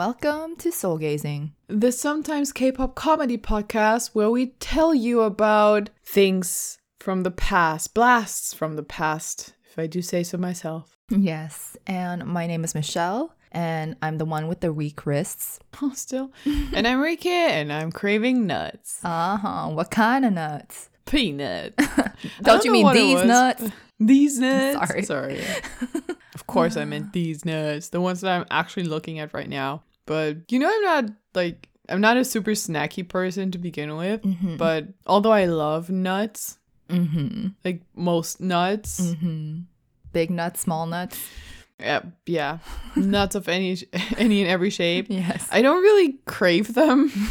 welcome to Soul Gazing. The sometimes K pop comedy podcast where we tell you about things from the past, blasts from the past, if I do say so myself. Yes, and my name is Michelle, and I'm the one with the weak wrists. Oh, still. and I'm Rika, and I'm craving nuts. Uh huh. What kind of nuts? Peanut. Don't, you mean these nuts? These nuts? Sorry. Sorry. of course, I meant these nuts, the ones that I'm actually looking at right now. But you know, I'm not like, I'm not a super snacky person to begin with. Mm-hmm. But although I love nuts, Mm-hmm. like most nuts, Mm-hmm. Big nuts, small nuts. yeah, yeah, nuts of any any and every shape. Yes. I don't really crave them.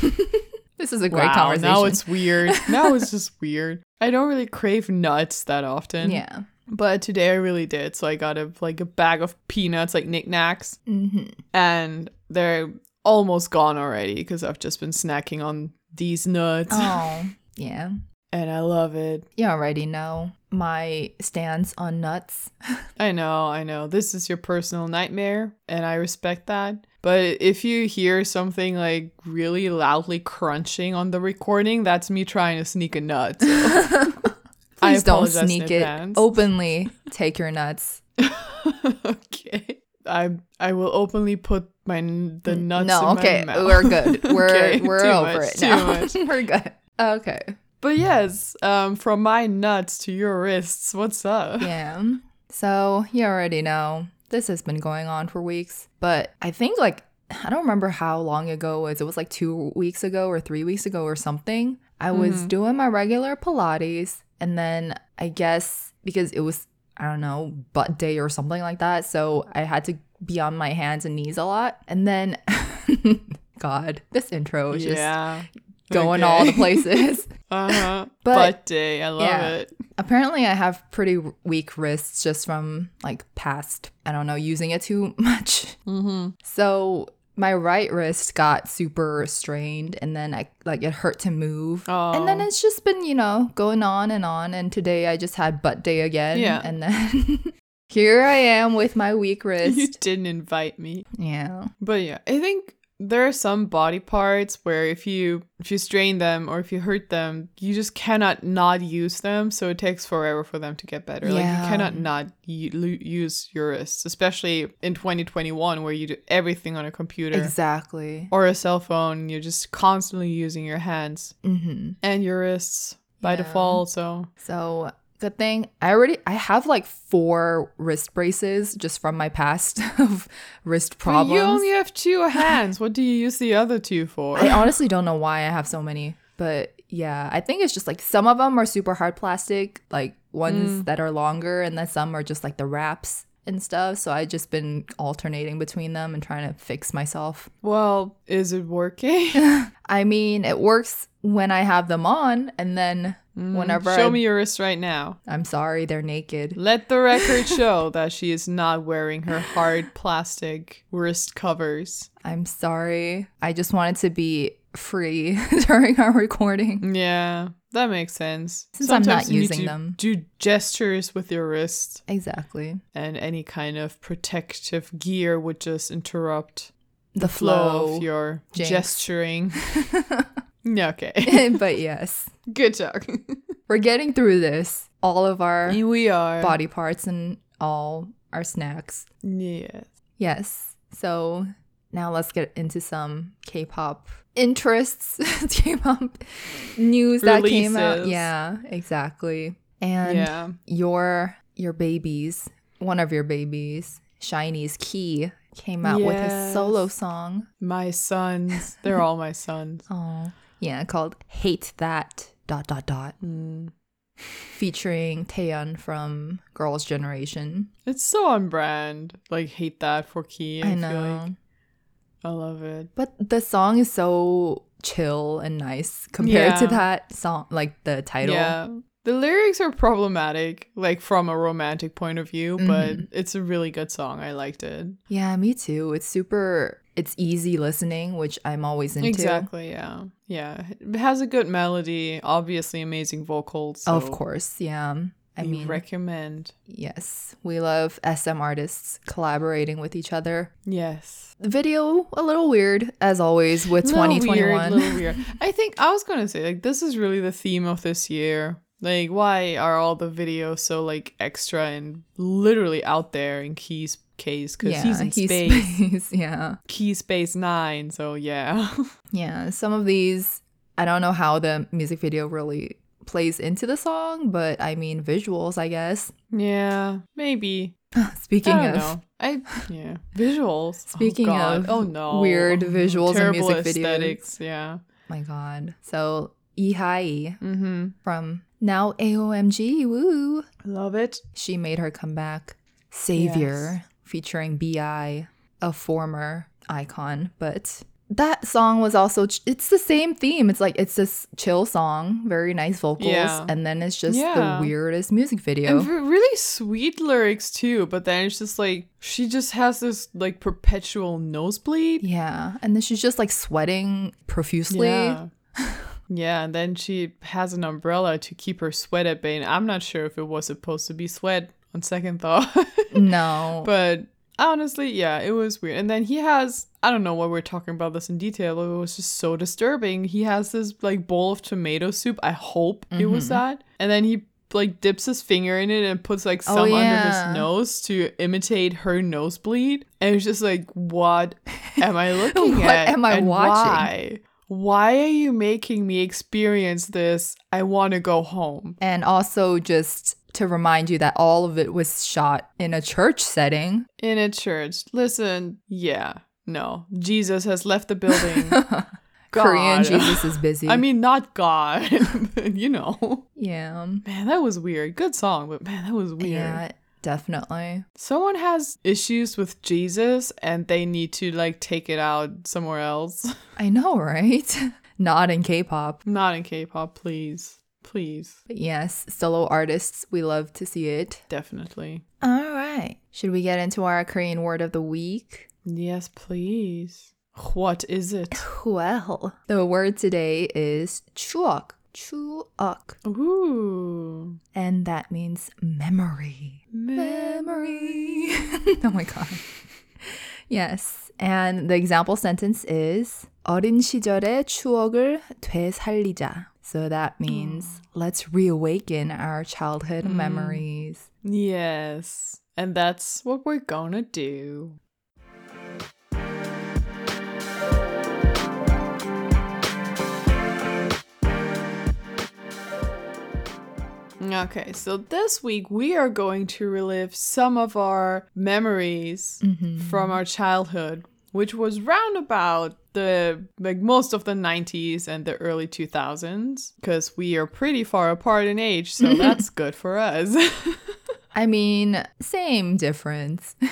This is a great wow, conversation. now it's weird. now it's just weird. I don't really crave nuts that often. yeah. But today I really did. So I got a like a bag of peanuts, like knickknacks, Mm-hmm. and they're almost gone already because I've just been snacking on these nuts, Oh, yeah. and I love it. You already know my stance on nuts. I know, I know. This is your personal nightmare, and I respect that. But if you hear something like really loudly crunching on the recording, that's me trying to sneak a nut. So I Please don't sneak it. Openly take your nuts. okay. I I will openly put my the nuts no, in okay. my mouth. We're good. We're Okay, we're over much, it too now. much. we're good. Okay. But yes, um, from my nuts to your wrists, what's up? Yeah. So you already know this has been going on for weeks, but I think like I don't remember how long ago it was. It was like two weeks ago or three weeks ago or something. I was Mm-hmm. doing my regular Pilates, and then I guess because it was I don't know butt day or something like that, so I had to be on my hands and knees a lot, and then. God, this intro is just yeah. going Okay. all the places. Uh huh. But- Butt day. I love yeah. it. Apparently, I have pretty weak wrists just from like past, I don't know, using it too much. Mm-hmm. So my right wrist got super strained and then I like it hurt to move. Oh. And then it's just been, you know, going on and on. And today I just had butt day again. Yeah. And then here I am with my weak wrist. You didn't invite me. yeah. But yeah, I think there are some body parts where if you if you strain them or if you hurt them, you just cannot not use them. So it takes forever for them to get better. Like you cannot not use your wrists, especially in 2021 where you do everything on a computer Exactly. or a cell phone. You're just constantly using your hands hmm and your wrists by Yeah. default. So So good thing I already I have like four wrist braces just from my past of wrist problems. But problems. you only have two hands. what do you use the other two for? I honestly don't know why I have so many, but yeah, I think it's just like some of them are super hard plastic, like ones mm. that are longer, and then some are just like the wraps and stuff. So I've just been alternating between them and trying to fix myself. well, is it working? I mean, it works when I have them on, and then mm, whenever Show I- me your wrist right now. I'm sorry, they're naked. Let the record show that she is not wearing her hard plastic wrist covers. I'm sorry. I just wanted to be free during our recording. Yeah, that makes sense. Since I'm not using them. Do gestures with your wrist, Exactly. and any kind of protective gear would just interrupt The, flow flow. of your Jinx. gesturing. okay. but yes, Good talk. we're getting through this. All of our we are. body parts and all our snacks. Yes. Yes. So now let's get into some K-pop interests, K-pop news that came out. Yeah, exactly. And yeah. your your babies, one of your babies, SHINee's Key, came out with a solo song. My sons. They're all my sons. Oh, yeah, called "Hate That." Dot dot dot, Mm. featuring Taeyeon from Girls' Generation. It's so on brand. Like hate that for Key. I, I feel know, like I love it. but the song is so chill and nice compared to that song, like the title. Yeah. The lyrics are problematic, like from a romantic point of view, but Mhm. it's a really good song. I liked it. Yeah, me too. It's super. It's easy listening, which I'm always into. Exactly, yeah. Yeah. It has a good melody, obviously amazing vocals. Of course, yeah. I we mean, recommend. yes, we love SM artists collaborating with each other. Yes. The video a little weird as always with Little 2021. Weird, little weird. I think I was gonna say like this is really the theme of this year. Like, why are all the videos so like extra and literally out there in Key's case? Because yeah, he's in he's space, space. yeah. Key Space Nine. So yeah, Yeah, some of these, I don't know how the music video really plays into the song, but I mean, visuals, I guess. yeah, maybe. Speaking I don't of know. I yeah, visuals. Speaking oh, of oh no, weird visuals and Terrible music videos. aesthetics. Yeah. my god. So, Lee Hi Mm-hmm. from Now AOMG, woo. Love it. She made her comeback. Savior, featuring BI, a former iKON, but that song was also it's the same theme. It's like it's this chill song, very nice vocals, Yeah. and then it's just Yeah. the weirdest music video. And really sweet lyrics too, but then it's just like she just has this like perpetual nosebleed. Yeah, and then she's just like sweating profusely. Yeah. yeah, and then she has an umbrella to keep her sweat at bay. And I'm not sure if it was supposed to be sweat on second thought. No, but honestly, yeah, it was weird. And then he has I don't know why we're talking about this in detail, but it was just so disturbing. He has this like bowl of tomato soup. I hope it was Mhm. that. And then he like dips his finger in it and puts like Oh, some under his nose to imitate her nosebleed. And it's just like, what am I looking What at? am I and watching? Why? Why are you making me experience this? I want to go home. and also just to remind you that all of it was shot in a church setting. In a church. Listen, yeah, no. Jesus has left the building. Korean Jesus is busy. I mean, not God, you know. yeah, Man, that was weird. Good song, but man, that was weird. yeah, definitely. Someone has issues with Jesus and they need to like take it out somewhere else. I know, right? Not in K-pop. Not in K-pop, please. Please. But yes, solo artists, we love to see it. Definitely. All right. Should we get into our Korean word of the week? Yes, please. What is it? Well, the word today is 추억. 추억. Ooh. And that means memory. Memory. oh my god. Yes. And the example sentence is 어린 시절의 추억을 되살리자. So that means mm. let's reawaken our childhood mm. memories. Yes. And that's what we're gonna do. Okay, so this week we are going to relive some of our memories mm-hmm. from our childhood, which was round about the like most of the 90s and the early 2000s because we are pretty far apart in age, so that's good for us. I mean, same difference. Uh,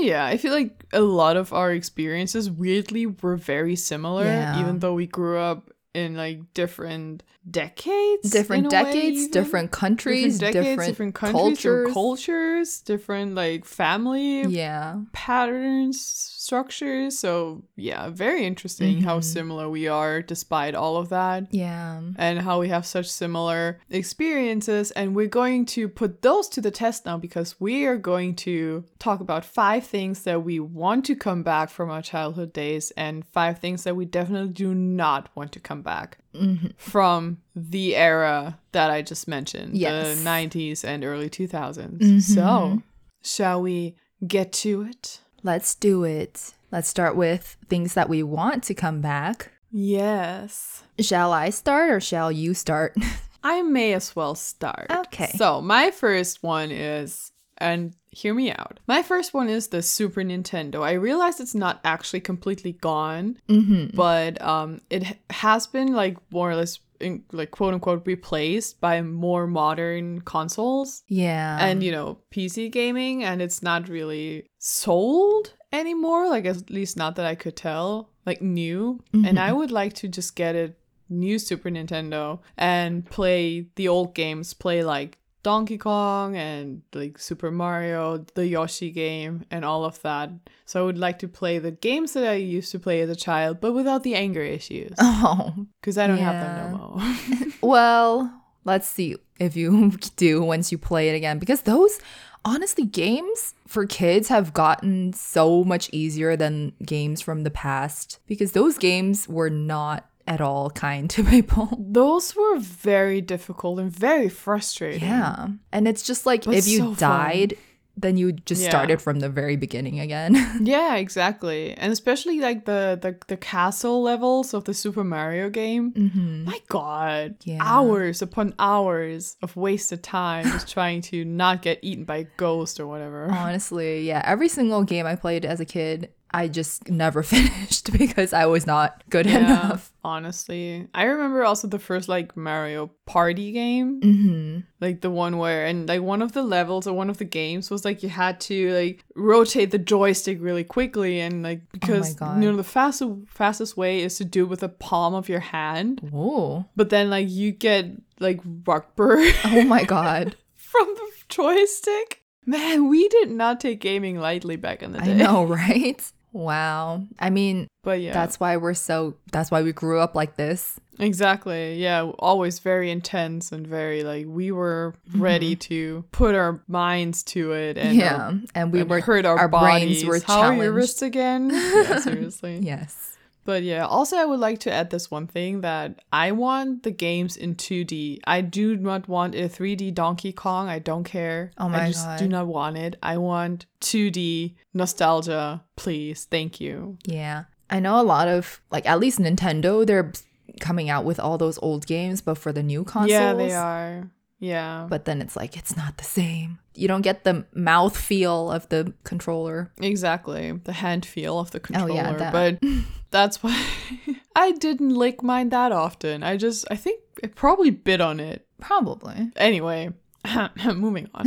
yeah, I feel like a lot of our experiences weirdly were very similar, Yeah. even though we grew up in like different decades. different way, decades, even. different countries, different different, decades, different, countries, cultures. different cultures, different like family yeah. patterns, structures. So yeah, very interesting how Mhm. similar we are despite all of that Yeah. and how we have such similar experiences. And we're going to put those to the test now because we are going to talk about five things that we want to come back from our childhood days and five things that we definitely do not want to come back Mhm. from the era that I just mentioned Yes. the 90s and early 2000s. Mhm. So, shall we get to it? Let's do it. Let's start with things that we want to come back. Yes. Shall I start or shall you start? I may as well start. Okay. So, my first one is, and hear me out. My first one is the Super Nintendo. I realize it's not actually completely gone, mm-hmm. but um, it has been like more or less, in, like quote unquote, replaced by more modern consoles Yeah. and, you know, PC gaming, and it's not really sold anymore, like at least not that I could tell, like new. And I would like to just get a new Super Nintendo and play the old games, play like Donkey Kong and like Super Mario, the Yoshi game, and all of that. So I would like to play the games that I used to play as a child, but without the anger issues. oh, Because I don't have them no more. well, let's see if you do once you play it again because those honestly games for kids have gotten so much easier than games from the past because those games were not at all kind to people. Those were very difficult and very frustrating. Yeah. And it's just like But if you so fun. died, then you just Yeah. started from the very beginning again. Yeah, exactly. And especially like the the, the castle levels of the Super Mario game. hmm My god. Yeah. Hours upon hours of wasted time just trying to not get eaten by a ghost or whatever. Honestly, yeah. Every single game I played as a kid, I just never finished because I was not good Yeah, enough. honestly. I remember also the first like Mario Party game. hmm like the one where and like one of the levels or one of the games was like you had to like rotate the joystick really quickly and like because Oh you know the fastest fastest way is to do it with the palm of your hand Whoa. but then like you get like rugburn Oh my god. from the joystick man we did not take gaming lightly back in the day. I know, right? Wow. I mean, but yeah that's why we're so that's why we grew up like this. exactly yeah always very intense and very like we were mm-hmm. ready to put our minds to it and our yeah. And we and were hurt our, our bodies. brains were How are your challenged. wrists again? yeah, seriously. Yes. But yeah, also I would like to add this one thing that I want the games in 2D. I do not want a 3D Donkey Kong. I don't care. Oh my I just God. do not want it. I want 2D nostalgia, please. Thank you. Yeah. I know a lot of like at least Nintendo, they're coming out with all those old games, but for the new consoles. Yeah, they are. Yeah. But then it's like it's not the same. You don't get the mouth feel of the controller. Exactly. The hand feel of the controller. Oh, yeah, that. But that's why I didn't lick mine that often. I just I think it probably bit on it. Probably. anyway moving on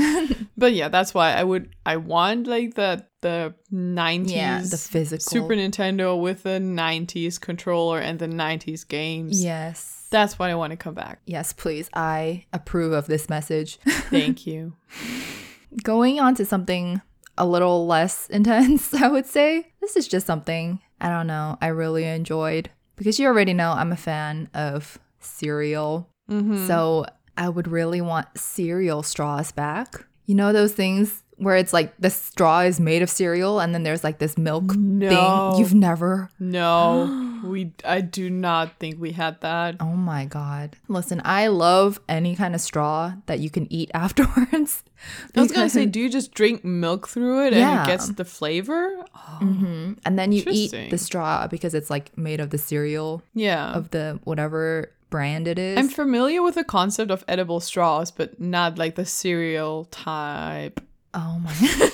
but yeah that's why i would i want like the the 90s Yeah, the physical. super nintendo with the 90s controller and the 90s games Yes. That's why i want to come back Yes, please. I approve of this message. thank you Going on to something a little less intense, I would say. This is just something, I don't know, I really enjoyed. Because you already know I'm a fan of cereal. mm-hmm. So I would really want cereal straws back. You know those things where it's like the straw is made of cereal and then there's like this milk No. thing. You've never. no we i do not think we had that Oh my god. Listen, I love any kind of straw that you can eat afterwards. i was gonna say do you just drink milk through it and it gets the flavor Mhm. And then you eat the straw because it's like made of the cereal yeah of the whatever brand it is. I'm familiar with the concept of edible straws, but not like the cereal type. Oh my god.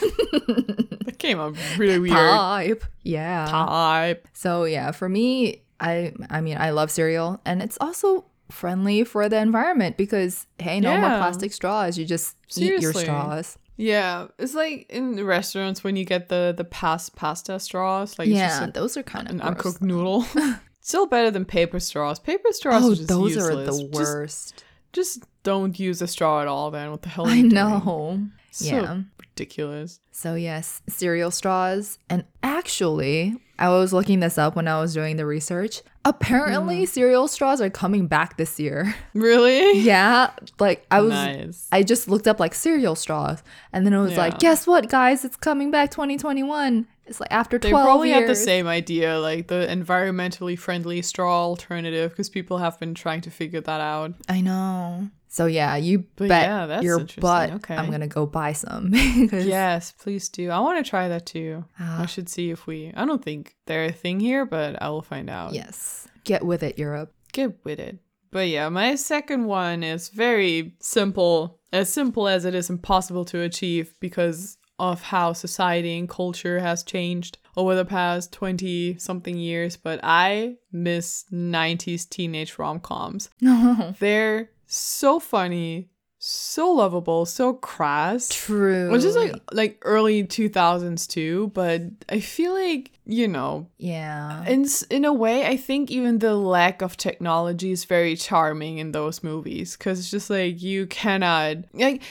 That came out really weird. type. Yeah. Type. So yeah, for me, I I mean I love cereal and it's also friendly for the environment because hey, no more plastic straws. You just eat your straws. Yeah, it's like in the restaurants when you get the the past pasta straws, like yeah, just those are kind of an uncooked noodle. Still better than paper straws. Paper straws Oh, are just those useless. are the worst. Just, don't use a straw at all. Then what the hell? I doing? know. So yeah. ridiculous. So yes, cereal straws. And actually, I was looking this up when I was doing the research. Apparently, Mm. cereal straws are coming back this year. Really? yeah, like I was nice. I just looked up like cereal straws and then it was like, guess what, guys? It's coming back 2021. It's like after They 12 probably years. had the same idea, like the environmentally friendly straw alternative, because people have been trying to figure that out. I know. So yeah, you But bet yeah, that's your butt Okay. I'm gonna go buy some because Yes, please do. I want to try that too. Ah. I should see if we. I don't think they're a thing here, but I will find out. yes, get with it, Europe. Get with it. But yeah, my second one is very simple, as simple as it is impossible to achieve because of how society and culture has changed over the past 20 something years. But I miss 90s teenage rom coms. No, They're so funny, so lovable, so crass. true. Which is like like early 2000s too, but I feel like, you know, yeah, in in a way I think even the lack of technology is very charming in those movies cuz it's just like you cannot like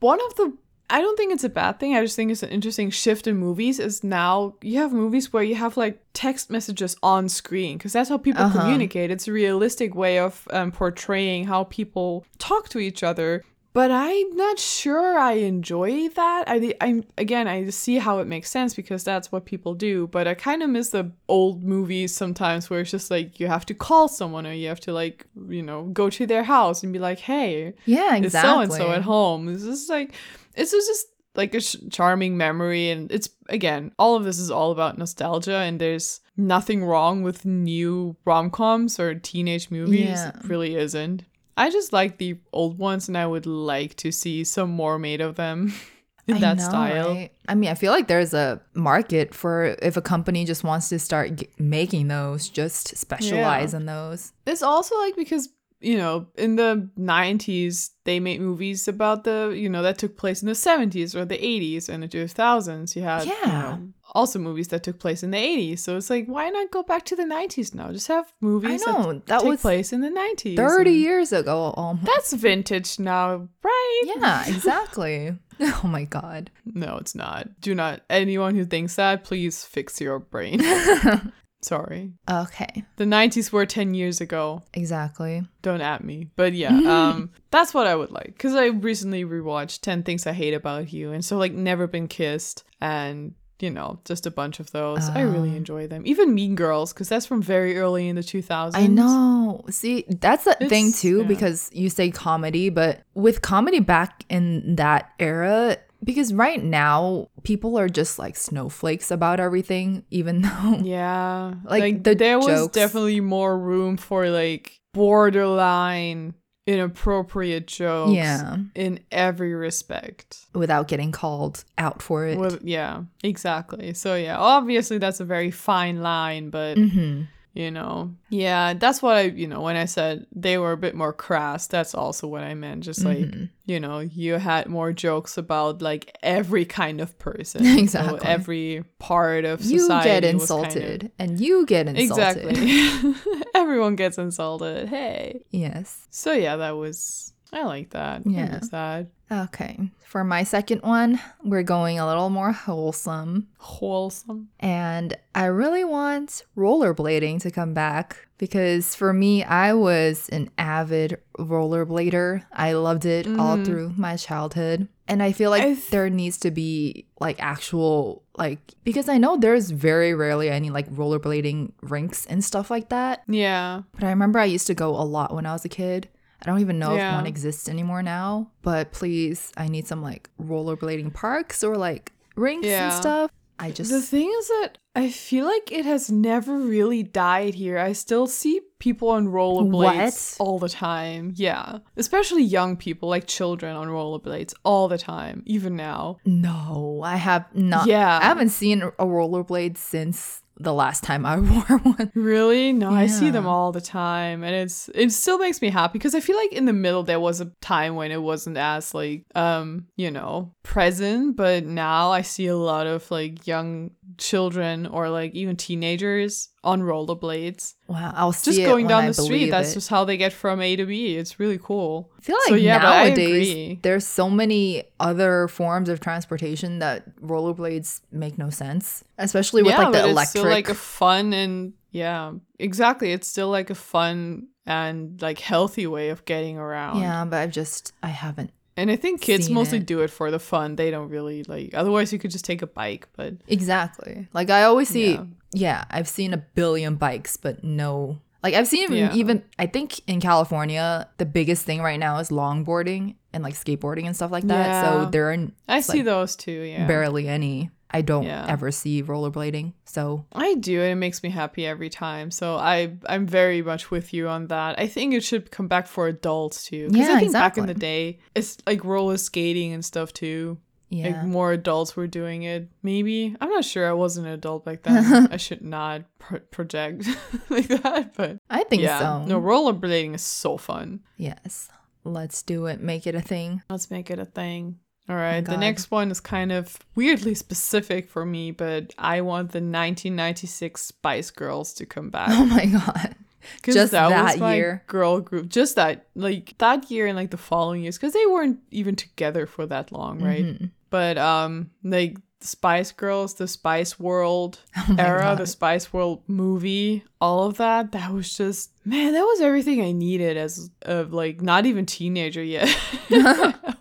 one of the I don't think it's a bad thing. I just think it's an interesting shift in movies. Is now you have movies where you have like text messages on screen because that's how people Uh-huh. communicate. It's a realistic way of um, portraying how people talk to each other. But I'm not sure I enjoy that. I, I'm again, I see how it makes sense because that's what people do. But I kind of miss the old movies sometimes where it's just like you have to call someone or you have to like you know go to their house and be like, hey, Yeah, is so and so at home. This is like it's just just like a sh- charming memory, and it's again all of this is all about nostalgia, and there's nothing wrong with new rom coms or teenage movies. Yeah. It really isn't. I just like the old ones, and I would like to see some more made of them in I that know, style. right? I mean, I feel like there's a market for if a company just wants to start g- making those, just specialize in those. It's also like because you know in the 90s they made movies about the you know that took place in the 70s or the 80s and the 2000s you had you know, also movies that took place in the 80s so it's like why not go back to the 90s now? Just have movies know, that, that take place in the 90s 30 years ago almost. that's vintage now right? Yeah, exactly. oh my god. no it's not. Do not anyone who thinks that please fix your brain sorry Okay, the 90s were 10 years ago exactly. don't at me but yeah um that's what i would like because i recently rewatched 10 things i hate about you and so like never been kissed and you know just a bunch of those i really Um. enjoy them even mean girls because that's from very early in the 2000s I know. See, that's the thing too, yeah. because you say comedy, but with comedy back in that era, because right now people are just like snowflakes about everything, even though yeah Like, the there was definitely more room for like borderline inappropriate jokes Yeah. in every respect without getting called out for it. Yeah exactly so yeah obviously that's a very fine line but hmm you know yeah that's what i you know when i said they were a bit more crass that's also what i meant just like Mhm. you know you had more jokes about like every kind of person Exactly. so every part of You get was kind of- insulted, and you get insulted. exactly everyone gets insulted hey Yes. so yeah that was i like that Yeah. That Okay. For my second one, we're going a little more wholesome. wholesome And I really want rollerblading to come back because for me, I was an avid rollerblader. I loved it all Mhm. through my childhood. And I feel like I th- there needs to be like actual, like, because I know there's very rarely any like rollerblading rinks and stuff like that. yeah But I remember I used to go a lot when I was a kid. I don't even know Yeah. if one exists anymore now, but please, I need some like rollerblading parks or like rinks Yeah. and stuff. I just The thing is that I feel like it has never really died here. I still see people on rollerblades What? all the time. Yeah. Especially young people, like children on rollerblades all the time, even now. no, I have not. Yeah. I haven't seen a rollerblade since the last time I wore one. Really? No, I see them all the time and it's it still makes me happy because I feel like in the middle there was a time when it wasn't as like um, you know, present, but now I see a lot of like young children or like even teenagers on rollerblades. Wow, I'll see just going down I the street that's it. just how they get from a to b it's really cool I feel like So, yeah, nowadays there's so many other forms of transportation that rollerblades make no sense, especially with yeah, like the electric. it's still like a fun and yeah exactly it's still like a fun and like healthy way of getting around yeah, but I've just I haven't and i think kids mostly it. do it for the fun they don't really like otherwise you could just take a bike but Exactly. Like I always see, Yeah. yeah, I've seen a billion bikes, but no. Like I've seen even, Yeah. even I think in California, the biggest thing right now is longboarding and like skateboarding and stuff like that. Yeah. So there are i It's see like those too yeah barely any. I don't Yeah. ever see rollerblading. So I do, and it makes me happy every time. So I I'm very much with you on that. I think it should come back for adults too. Because Yeah, I think back in the day, it's like roller skating and stuff too. yeah. Like more adults were doing it. Maybe I'm not sure. I wasn't an adult back then. I should not pro- project like that. But I think yeah, so. no rollerblading is so fun. yes. Let's do it. Make it a thing. Let's make it a thing. All right. The next one is kind of weirdly specific for me, but I want the 1996 Spice Girls to come back. Oh my god. Just that, was that year. girl group. Just that, like that year and like the following years, because they weren't even together for that long, right? Mhm. But um, like Spice Girls, the Spice World Oh era, God. the Spice World movie, all of that, that was just man, that was everything I needed as of like not even teenager yet.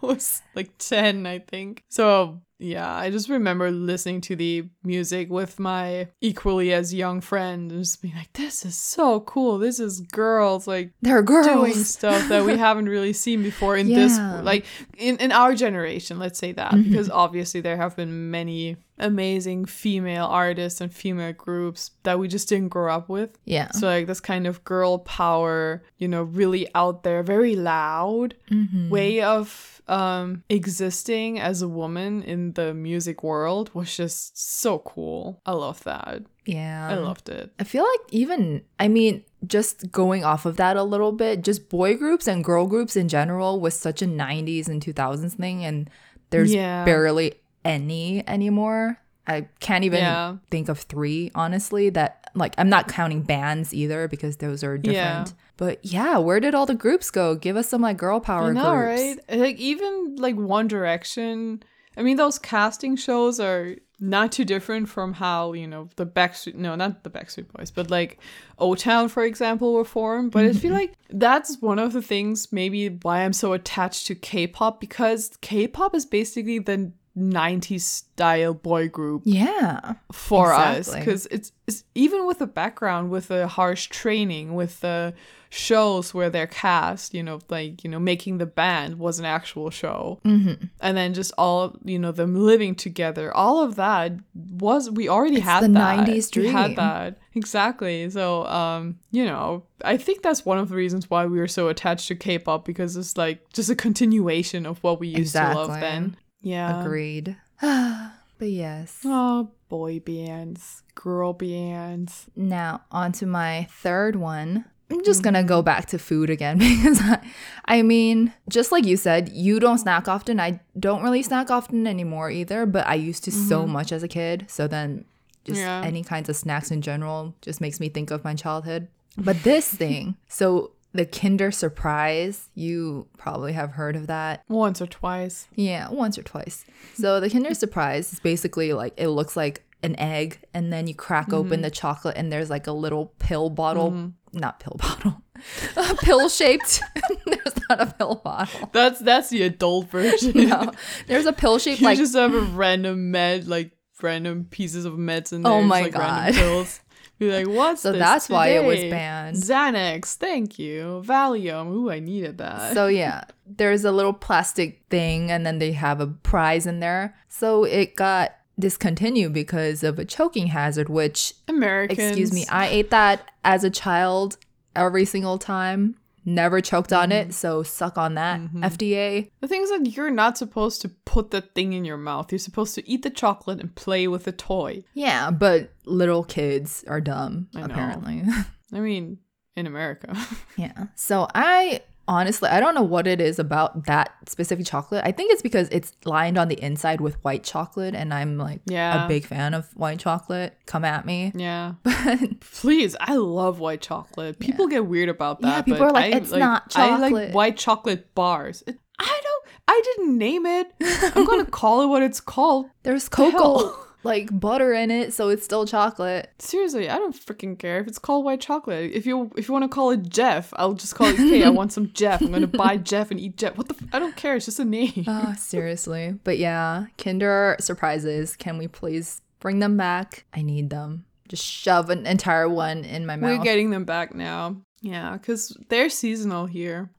Was like 10, I think. So yeah, I just remember listening to the music with my equally as young friend and just being like, this is so cool. This is girls like They're girls. doing stuff that we haven't really seen before in this like in, in our generation let's say that Mm-hmm. because obviously there have been many amazing female artists and female groups that we just didn't grow up with yeah. so like this kind of girl power you know really out there very loud Mhm. way of um existing as a woman in the music world was just so cool i love that Yeah. i loved it I feel like even I mean, just going off of that a little bit, just boy groups and girl groups in general was such a 90s and 2000s thing and there's Yeah. barely any anymore. I can't even Yeah. think of 3 honestly that like I'm not counting bands either because those are different. Yeah. But yeah, where did all the groups go? Give us some like girl power know, groups. right? Like even like One Direction. I mean, those casting shows are not too different from how you know the Backstreet. No, not the Backstreet Boys, but like O Town, for example, were formed. But I feel mm-hmm. like that's one of the things maybe why I'm so attached to K-pop because K-pop is basically the 90s style boy group Yeah. for us. because it's, it's even with the background with the harsh training with the shows where they're cast you know like you know making the band was an actual show. Mm-hmm. and then just all you know them living together all of that was we already It's had the that. 90s we dream. had that. Exactly. So um you know i think that's one of the reasons why we were so attached to k-pop because it's like just a continuation of what we used to love then yeah Agreed. but yes. Oh, boy bands, girl bands. Now, on to my third one. I'm just gonna Mm-hmm. go back to food again because I, I mean, just like you said, you don't snack often. I don't really snack often anymore either, but I used to so much as a kid. So then, just Mm-hmm. Yeah. any kinds of snacks in general just makes me think of my childhood. But this thing, so the Kinder Surprise, you probably have heard of that. Once or twice. Yeah, once or twice. So the Kinder Surprise is basically like it looks like an egg, and then you crack Mm-hmm. open the chocolate, and there's like a little pill bottle, not pill bottle, a pill shaped. there's not a pill bottle. That's that's the adult version. No, there's a pill shaped you like just have a random med, like random pieces of meds in there. Oh just, my like, God. Random pills. Be like, what's So that's why it was banned. Xanax, thank you. Valium. Ooh, I needed that. So yeah, there's a little plastic thing, and then they have a prize in there. So it got discontinued because of a choking hazard, which Americans. excuse me, I ate that as a child every single time. Never choked on Mm-hmm. it, so suck on that. FDA. The thing is that you're not supposed to put the thing in your mouth. You're supposed to eat the chocolate and play with the toy. Yeah, but little kids are dumb, I apparently. I mean, in America. yeah. So I honestly, I don't know what it is about that specific chocolate. I think it's because it's lined on the inside with white chocolate, and I'm like Yeah. a big fan of white chocolate. Come at me. yeah. But Please, I love white chocolate. People get weird about that. Yeah, people but are like, I, "It's not chocolate. I like white chocolate bars. It- I don't. I didn't name it. I'm gonna call it what it's called. there's cocoa? Like butter in it, so it's still chocolate. Seriously, I don't freaking care if it's called white chocolate. If you if you want to call it Jeff, I'll just call it. Hey, I want some Jeff. I'm gonna buy Jeff and eat Jeff. What the? F- I don't care. It's just a name. Oh, seriously. But yeah, Kinder surprises. Can we please bring them back? I need them. Just shove an entire one in my mouth. We're getting them back now. Yeah, because they're seasonal here.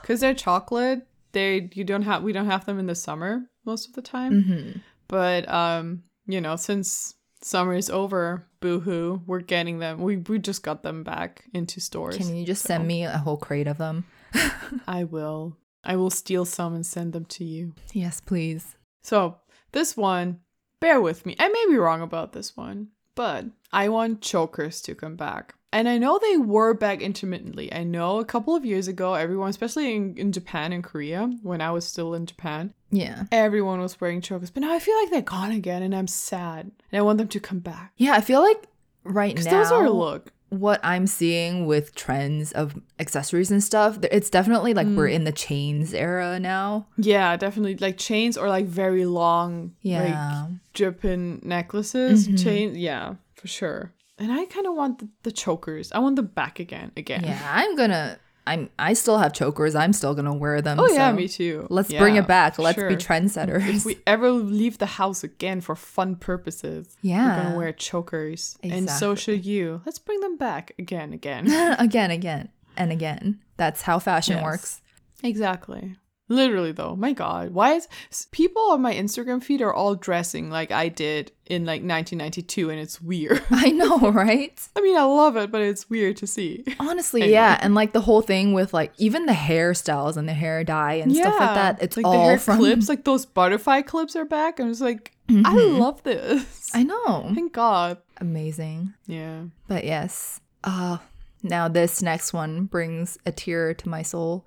Because they're chocolate. They you don't have we don't have them in the summer most of the time. hmm But um, you know, since summer is over, boohoo, we're getting them. We we just got them back into stores. Can you just so send me a whole crate of them? I will. I will steal some and send them to you. Yes, please. So this one, bear with me. I may be wrong about this one, but I want chokers to come back. And I know they were back intermittently. I know a couple of years ago, everyone, especially in, in Japan and Korea, when I was still in Japan, Yeah. everyone was wearing chokers. But now I feel like they're gone again, and I'm sad. And I want them to come back. Yeah, I feel like right now those are a look. what I'm seeing with trends of accessories and stuff, it's definitely like we're mm. in the chains era now. Yeah, definitely like chains or like very long, Yeah. like dripping necklaces. Mm-hmm. Chain, yeah, for sure. And I kind of want the, the chokers. I want them back again, again. Yeah, I'm gonna. I'm. I still have chokers. I'm still gonna wear them. Oh yeah, me too. Let's bring it back. Let's sure. be trendsetters. If we ever leave the house again for fun purposes, yeah, we're Yeah. gonna wear chokers, and so should you. Let's bring them back again, again. again, again, and again. That's how fashion Yes. works. exactly. Literally though, my God, why is people on my Instagram feed are all dressing like I did in like 1992, and it's weird. I know, right? I mean, I love it, but it's weird to see. Honestly, Anyway. yeah, and like the whole thing with like even the hairstyles and the hair dye and stuff like that. It's like all the hair from. clips, like those butterfly clips are back. I'm just like, I Mhm. love this. I know, Thank God. amazing. Yeah. But yes, uh, now this next one brings a tear to my soul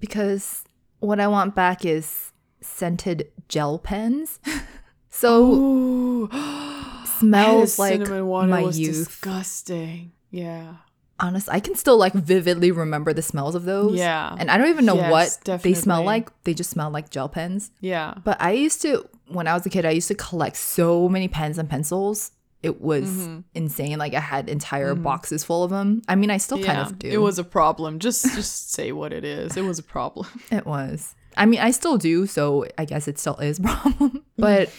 because what I want back is scented gel pens. so Ooh. I had a smells like my youth. disgusting. Yeah. honest, I can still like vividly remember the smells of those. Yeah. And I don't even know Yes, what they smell like. They just smell like gel pens. Yeah. But I used to, when I was a kid, I used to collect so many pens and pencils. It was Mm-hmm. insane. Like I had entire boxes full of them. I mean, I still kind of do. It was a problem. Just just say what it is. It was a problem. It was. I mean, I still do, so I guess it still is a problem. but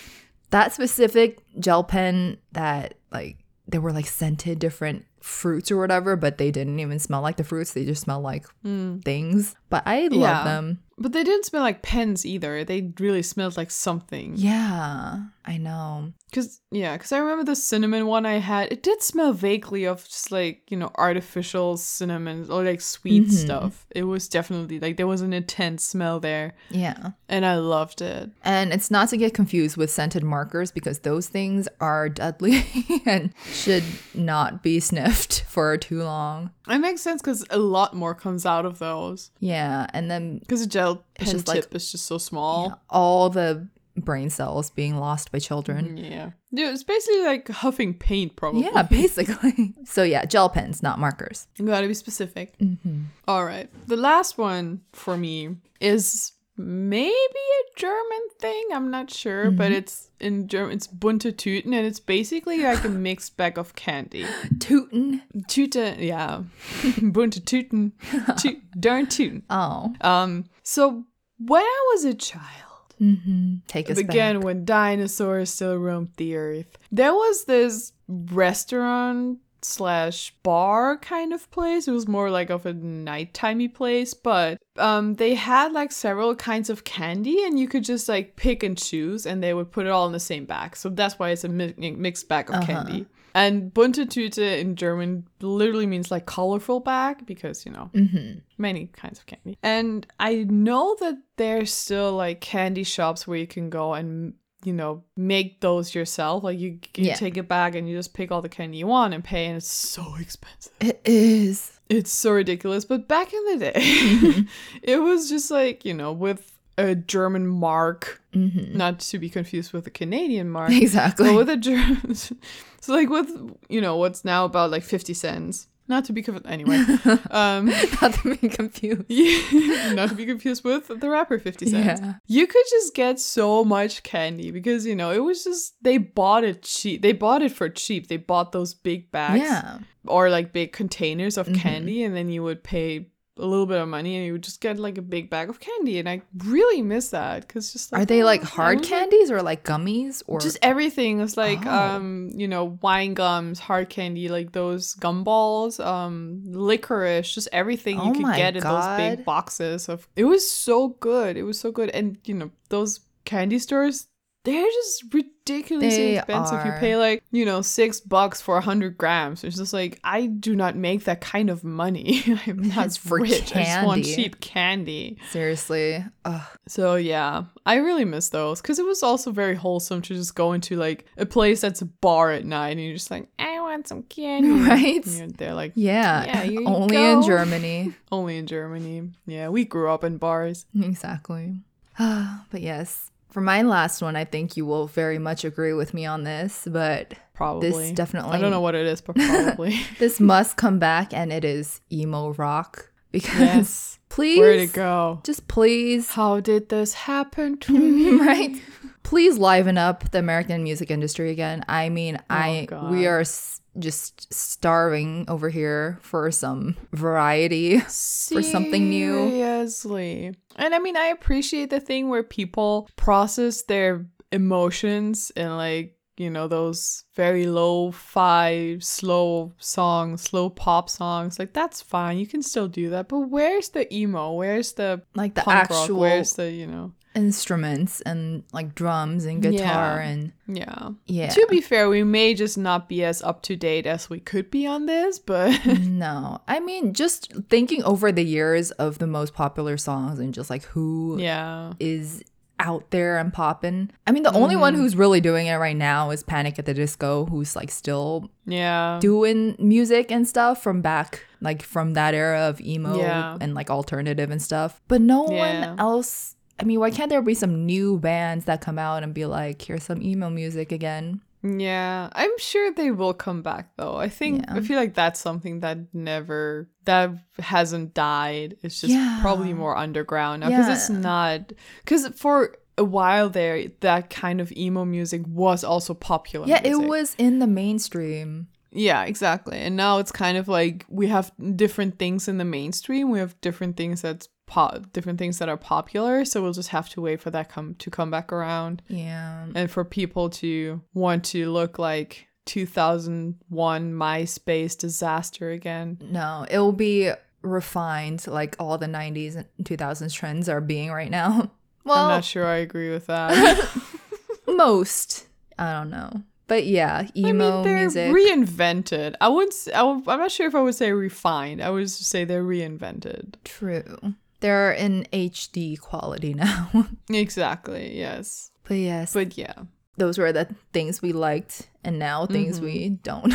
that specific gel pen that like they were like scented different fruits or whatever, but they didn't even smell like the fruits. They just smell like things. But I love Mm. Yeah. them. But they didn't smell like pens either. They really smelled like something. Yeah, I know. Cause yeah, cause I remember the cinnamon one I had. It did smell vaguely of just like you know artificial cinnamon or like sweet stuff. It was definitely like there was an intense smell there, Yeah. and I loved it. And it's not to get confused with scented markers because those things are deadly and should not be sniffed for too long. It makes sense because a lot more comes out of those. Yeah, and then Because a gel pen tip like- is just so small. all the brain cells being lost by children. Mm, yeah. yeah, it's basically like huffing paint, probably. Yeah, basically. so yeah, gel pens, not markers. You gotta be specific. Mm-hmm. All right. The last one for me is maybe a German thing. I'm not sure, but it's in German. It's bunte Tüten, and it's basically like a mixed bag of candy. Tootin'. Tüte, yeah. bunte Tüten. Tü- darn Tüten. Oh. Um, so when I was a child, Mm-hmm. Take us again back. when dinosaurs still roamed the earth there was this restaurant slash bar kind of place it was more like of a nighttimey place but um they had like several kinds of candy and you could just like pick and choose and they would put it all in the same bag so that's why it's a mi- mixed bag of Uh-huh. candy and bunte Tüte in German literally means like colorful bag because you know Mm-hmm. many kinds of candy. And I know that there's still like candy shops where you can go and you know make those yourself. Like you, you Yeah. take a bag and you just pick all the candy you want and pay, and it's so expensive. It is. It's so ridiculous. But back in the day, it was just like you know with a German mark, Mm-hmm. not to be confused with a Canadian mark. Exactly. But with a German, so like with you know what's now about like fifty cents. Not to be confused. Anyway, um, Not to be confused. yeah, not to be confused with the rapper 50 Cent. Yeah. You could just get so much candy because, you know, it was just, they bought it cheap. They bought it for cheap. They bought those big bags Yeah. or like big containers of Mhm. candy, and then you would pay a little bit of money and you would just get like a big bag of candy. And I really miss that because just like, Are they like hard I was, like, candies or like gummies or just everything. It's like Oh. um, you know, wine gums, hard candy, like those gumballs, um, licorice, just everything you Oh could my get in those big boxes of. It was so good. It was so good, and you know those candy stores. They're just ridiculously They expensive. You pay like, you know, six bucks for a hundred grams. It's just like I do not make that kind of money. I'm not It's rich. I just want cheap candy. seriously? Ugh. So yeah, I really miss those because it was also very wholesome to just go into like a place that's a bar at night and you're just like, I want some candy, Right? And they're like, Yeah. Yeah, Only in. Germany. only in Germany. Yeah, we grew up in bars. exactly. but yes, For my last one, I think you will very much agree with me on this, but Probably. This definitely- I don't know what it is, but probably. this must come back and it is emo rock because yes. please Where'd it go? just please How did this happen to me? right please liven up the american music industry again i mean oh, i God. we are s- just starving over here for some variety for something new. Seriously. And I mean, I appreciate the thing where people process their emotions and like, you know, those very low fi slow songs, slow pop songs. Like that's fine. You can still do that. But where's the emo? Where's the like the actual rock? Where's the, you know? Instruments and like drums and guitar Yeah. and Yeah. yeah To be fair, we may just not be as up to date as we could be on this, but no i mean just thinking over the years of the most popular songs and just like who yeah. is out there and popping. I mean, the only one Mm-hmm. who's really doing it right now is Panic at the Disco, who's like still Yeah. doing music and stuff from back, like from that era of emo Yeah. and like alternative and stuff. But no Yeah. one else. I mean, why can't there be some new bands that come out and be like, here's some emo music again? Yeah, I'm sure they will come back though. I think Yeah. I feel like that's something that never that hasn't died. It's just Yeah. probably more underground now because it's not because for a while there that kind of emo music was also popular. Yeah, it was in the mainstream. Yeah, exactly. And now it's kind of like we have different things in the mainstream. We have different things that's po- different things that are popular. So we'll just have to wait for that come to come back around Yeah. and for people to want to look like 2001 MySpace disaster again. No, it will be refined like all the 90s and 2000s trends are being right now. Well, I'm not sure I agree with that. most. I don't know. But yeah, emo I mean, they're music. reinvented. I wouldn't. s- I would, I'm not sure if I would say refined. I would just say they're reinvented. True. They're in HD quality now. Exactly. Yes. but yes, But yeah. those were the things we liked and now things we don't.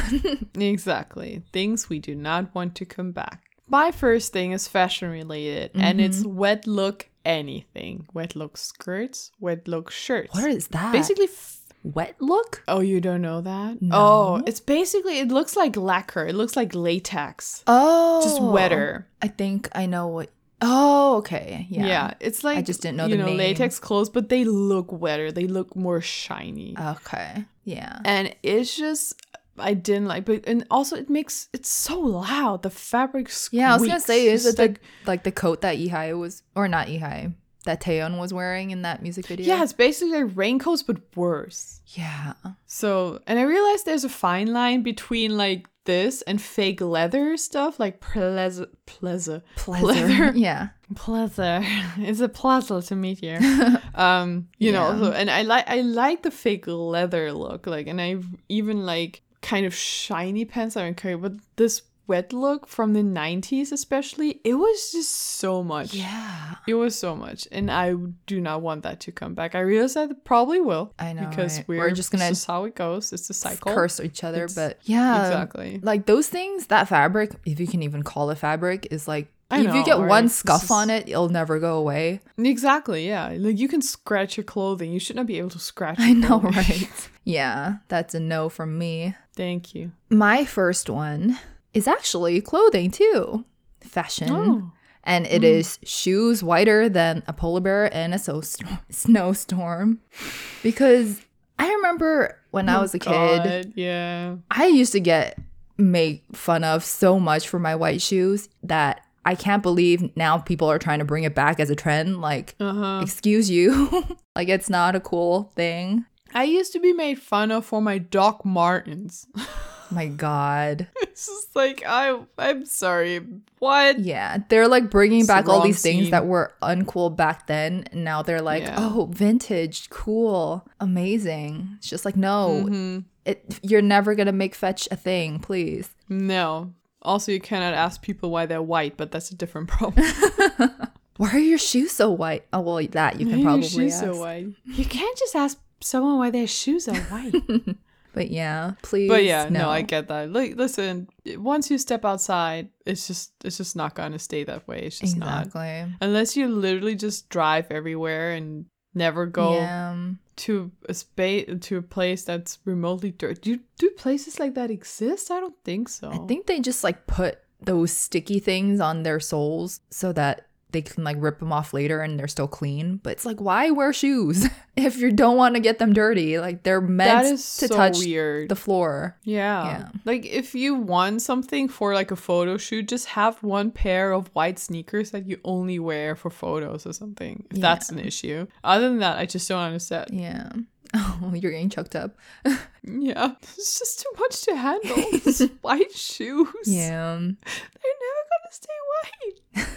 Exactly. Things we do not want to come back. My first thing is fashion related, and it's Mm-hmm. wet look anything. Wet look skirts, wet look shirts. what is that? Basically, f- wet look? oh, you don't know that? No. Oh, it's basically it looks like lacquer. It looks like latex, Oh. just wetter. I think I know what Oh, okay. Yeah. Yeah. it's like I just didn't know you the know name. latex clothes, but they look wetter. They look more shiny, Okay. Yeah. and it's just. I didn't like, but and also it makes it's so loud. The fabric squeaks. Yeah, I was gonna say, is It's it like the, like the coat that Lee Hi was, or not Lee Hi, that Taeyeon was wearing in that music video? Yeah, it's basically like raincoats, but worse. Yeah. So, and I realized there's a fine line between like this and fake leather stuff, like pleasure, pleasure, Pleasure. yeah. pleasure. It's a pleasure to meet you. um, you know, so, and I like I like the fake leather look, like, and I even like kind of shiny pants. I don't care, but this wet look from the 90s especially it was just so much Yeah. it was so much, and I do not want that to come back. I realize that it probably will. I know, because right? we're, We're just gonna This is how it goes. It's a cycle. Curse each other, It's- but yeah. Exactly. Like those things, that fabric, if you can even call it fabric, is like I if you get right? one scuff on it, it'll never go away. Exactly. Yeah. Like you can scratch your clothing. You should not be able to scratch. I know, right? yeah, that's a no from me. Thank you. My first one is actually clothing too. Fashion. Oh. And it is shoes whiter than a polar bear in a so- snowstorm. Because I remember when I was a kid, yeah. I used to get made fun of so much for my white shoes that I can't believe now people are trying to bring it back as a trend. Like, Uh huh. excuse you. like, it's not a cool thing. I used to be made fun of for my Doc Martens. My God. it's just like I. I'm sorry. What? Yeah. They're like bringing It's the back all wrong these things that were uncool back then. And now they're like, Yeah. oh, vintage, cool, amazing. It's just like, no, Mhm. it, you're never going to make fetch a thing, please. No. Also, you cannot ask people why they're white, but that's a different problem. Why are your shoes so white? Oh, well, that you can Why are probably your shoes ask. so white? You can't just ask someone why their shoes are white. But yeah, please. but yeah, no. I get that. Like, listen, once you step outside, it's just it's just not gonna stay that way. It's just not exactly. unless you literally just drive everywhere and Never go Yeah. to a space to a place that's remotely dirty. Do do places like that exist? I don't think so. I think they just like put those sticky things on their soles so that they can like rip them off later and they're still clean. But it's like, why wear shoes if you don't want to get them dirty? Like they're meant to so touch weird. the floor. yeah. Yeah. Like if you want something for like a photo shoot, just have one pair of white sneakers that you only wear for photos or something. If that's an issue. Other than that, I just don't understand. Yeah. Oh, you're getting choked up. Yeah. It's just too much to handle. White shoes. Yeah. They're never gonna stay white.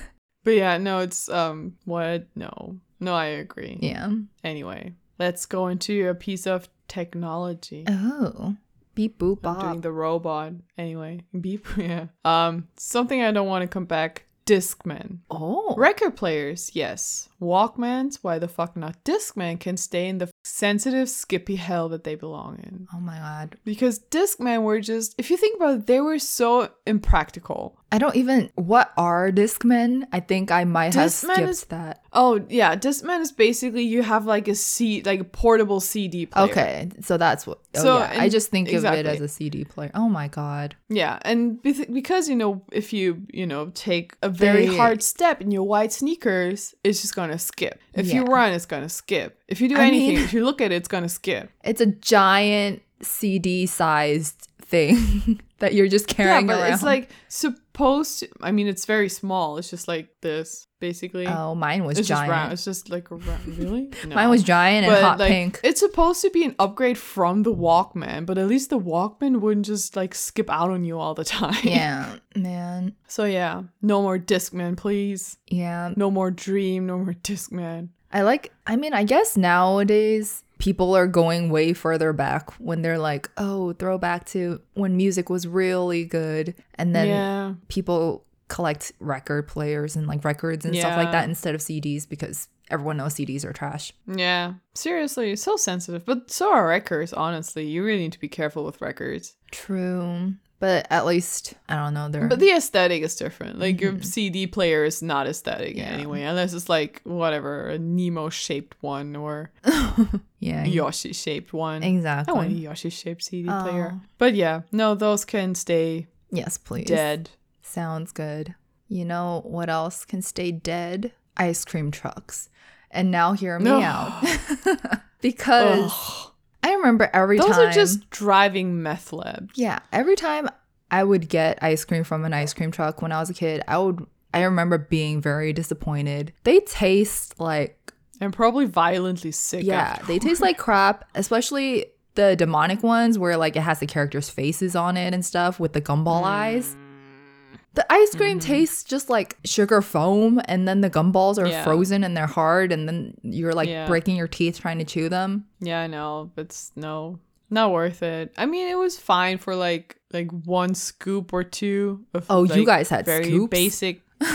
But yeah, no, it's um what no. No, I agree. Yeah. Anyway, let's go into a piece of technology. Oh. Beep boop I'm doing the robot. Anyway, beep. Yeah. Um, something I don't want to come back. Discman. Oh. Record players, yes. Walkmans, why the fuck not? Discman can stay in the sensitive, skippy hell that they belong in. Oh my god. Because Discman were just, if you think about it, they were so impractical. I don't even what are Discmen? I think I might have Discman skipped is- that. Oh yeah, Discman is basically you have like a C, like a portable CD player. Okay, so that's what. Oh So, yeah, I just think of it as a CD player. Oh my god. Yeah, and because you know, if you you know take a very They- hard step in your white sneakers, it's just gonna skip. If you run, it's gonna skip. If you do I anything, mean- if you look at it, it's gonna skip. It's a giant CD sized thing that you're just carrying Yeah, but around. it's like supposed. To, I mean, it's very small. It's just like this, basically. oh, mine was it's just giant. round. It's just like a round. Really? No. Mine was giant and But hot like, pink. it's supposed to be an upgrade from the Walkman, but at least the Walkman wouldn't just like skip out on you all the time. Yeah, man. So yeah, no more Discman, please. Yeah, No more Dream. No more Discman. I like. I mean, I guess nowadays people are going way further back when they're like, "Oh, throwback to when music was really good," and then yeah. people collect record players and like records and stuff like that instead of CDs because everyone knows CDs are trash. Yeah, seriously, so sensitive. But so are records, honestly. You really need to be careful with records. True, but at least I don't know. They're But the aesthetic is different. Like your CD player is not aesthetic Mm-hmm. Yeah. anyway, unless it's like whatever, a Nemo shaped one or yeah, Yoshi shaped one. Exactly. I want a. Yoshi shaped CD player. Oh. But yeah, no, those can stay Yes, please. dead. Sounds good. You know what else can stay dead? Ice cream trucks. And now hear me No. out. because Ugh. I remember every Those time Those are just driving meth labs. Yeah, every time I would get ice cream from an ice cream truck when I was a kid, I would I remember being very disappointed. They taste like And probably violently sick. yeah, after- they taste like crap, especially the demonic ones where like it has the characters' faces on it and stuff with the gumball mm. eyes. The ice cream Mm-hmm. tastes just like sugar foam, and then the gumballs are Yeah. frozen and they're hard, and then you're like Yeah. breaking your teeth trying to chew them. Yeah, I know, but it's no, not worth it. I mean, it was fine for like like one scoop or two. Of, Oh, you guys had very scoops? basic.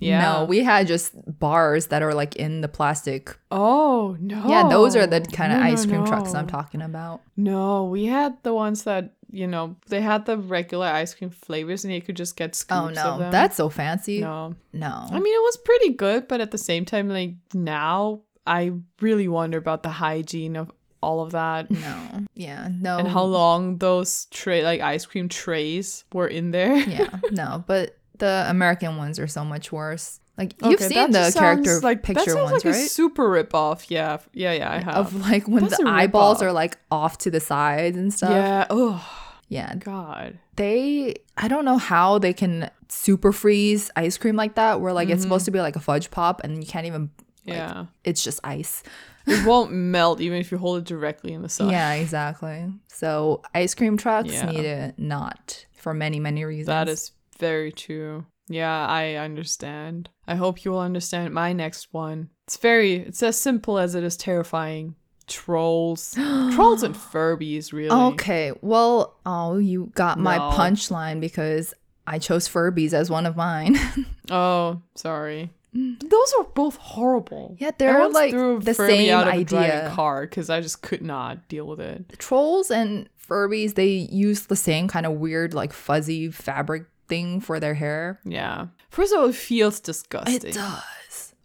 Yeah. No, we had just bars that are like in the plastic Oh no. Yeah, those are the kind of No, no, ice cream trucks I'm talking about. No, we had the ones that you know they had the regular ice cream flavors, and you could just get oh, scoops. Oh no, that's so fancy. no. No. I mean, it was pretty good, but at the same time, like now, I really wonder about the hygiene of all of that. no. Yeah. No. And how long those tray like ice cream trays were in there. yeah. No. But the American ones are so much worse. Like you've seen the character like, that picture sounds ones, like a right? super rip off. Yeah, yeah, yeah. I have. Of like when That's the eyeballs are like off to the sides and stuff. yeah. Oh Yeah. God. They I don't know how they can super freeze ice cream like that where like it's mm-hmm. supposed to be like a fudge pop and you can't even like, Yeah. it's just ice. it won't melt even if you hold it directly in the sun. Yeah, exactly. So ice cream trucks Yeah. need it not for many, many reasons. That is very true. Yeah, I understand. I hope you will understand my next one. It's very it's as simple as it is terrifying. Trolls. Trolls and Furbies, really. Okay. Well, oh, you got my No. punchline because I chose Furbies as one of mine. Oh, sorry. Those are both horrible. Yeah, they're, once like, threw a the Furby same out of a idea. car because I just could not deal with it. Trolls and Furbies, they use the same kind of weird, like fuzzy fabric thing for their hair. Yeah. First of all, it feels disgusting. It does.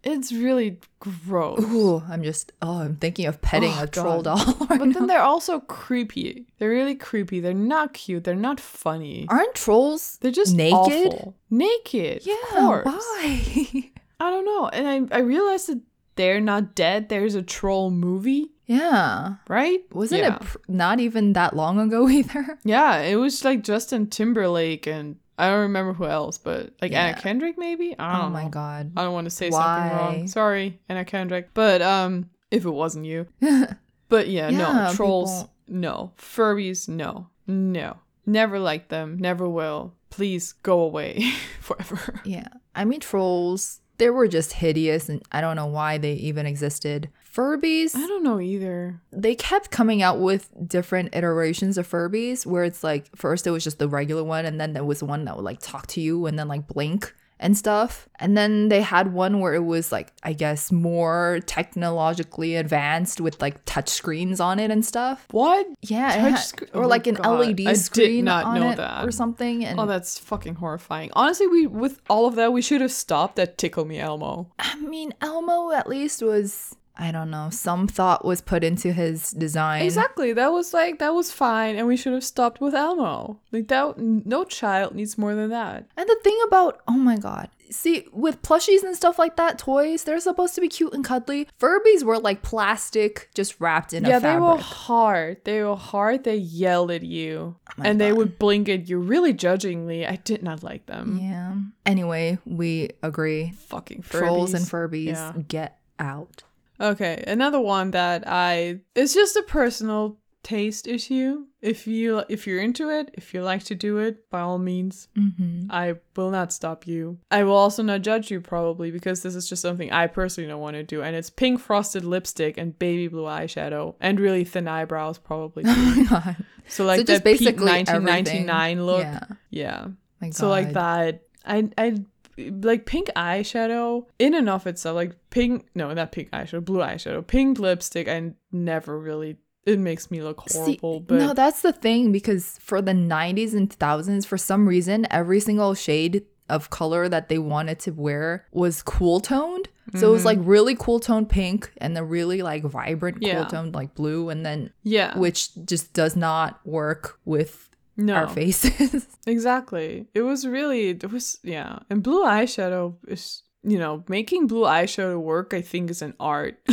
It's really gross. Ooh, I'm just oh, I'm thinking of petting Oh, a troll doll. right But now. then they're also creepy. They're really creepy. They're not cute. They're not funny. Aren't trolls They're just naked? awful. Naked. Yeah, of course. why? I don't know. And I, I realized that they're not dead. There's a troll movie, yeah. right? Wasn't Yeah. it pr- not even that long ago either? Yeah, it was like Justin Timberlake and I don't remember who else, but like Yeah. Anna Kendrick maybe? I don't Oh my know. god. I don't want to say Why? something wrong. Sorry, Anna Kendrick. But um if it wasn't you. But yeah, Yeah, no. Trolls, people- no. Furbies, no. No. Never liked them. Never will. Please go away forever. Yeah. I mean, trolls, they were just hideous, and I don't know why they even existed. Furbies, I don't know either. they kept coming out with different iterations of Furbies where it's like, first it was just the regular one, and then there was one that would like talk to you and then like blink and stuff. And then they had one where it was like, I guess, more technologically advanced with like touch screens on it and stuff. What? Yeah, Touch had- screen- or oh like an oh God, LED I did screen not on know it that. or something. And Oh, that's fucking horrifying. Honestly, we with all of that, we should have stopped at Tickle Me Elmo. I mean, Elmo at least was, I don't know, some thought was put into his design. Exactly. That was like that was fine, and we should have stopped with Elmo. Like that, no child needs more than that. And the thing about, oh my god, see, with plushies and stuff like that, toys, they're supposed to be cute and cuddly. Furbies were like plastic, just wrapped in yeah, a they were hard. They were hard. They yelled at you, oh my and they would blink at you really judgingly. I did not like them. Yeah. Anyway, we agree. Fucking Trolls and Furbies. Furbies, Yeah. get out. Okay, another one that I it's just a personal taste issue. If you if you're into it, if you like to do it, by all means, Mm-hmm. I will not stop you. I will also not judge you probably because this is just something I personally don't want to do and it's pink frosted lipstick and baby blue eyeshadow and really thin eyebrows probably. too. Oh my god. so like so that peak basically 1999 everything. look. Yeah. Yeah. So like that, I I like pink eyeshadow in and of itself, like pink. No, not pink eyeshadow, blue eyeshadow, pink lipstick. I never really. It makes me look See, horrible, but no, that's the thing because for the 90s and 2000s, for some reason, every single shade of color that they wanted to wear was cool toned. So it was like really cool toned pink and the really like vibrant Mm-hmm. Yeah. cool toned like blue, and then yeah, which just does not work with no, our faces. exactly. It was really it was yeah, and blue eyeshadow is you know making blue eyeshadow work. I think is an art.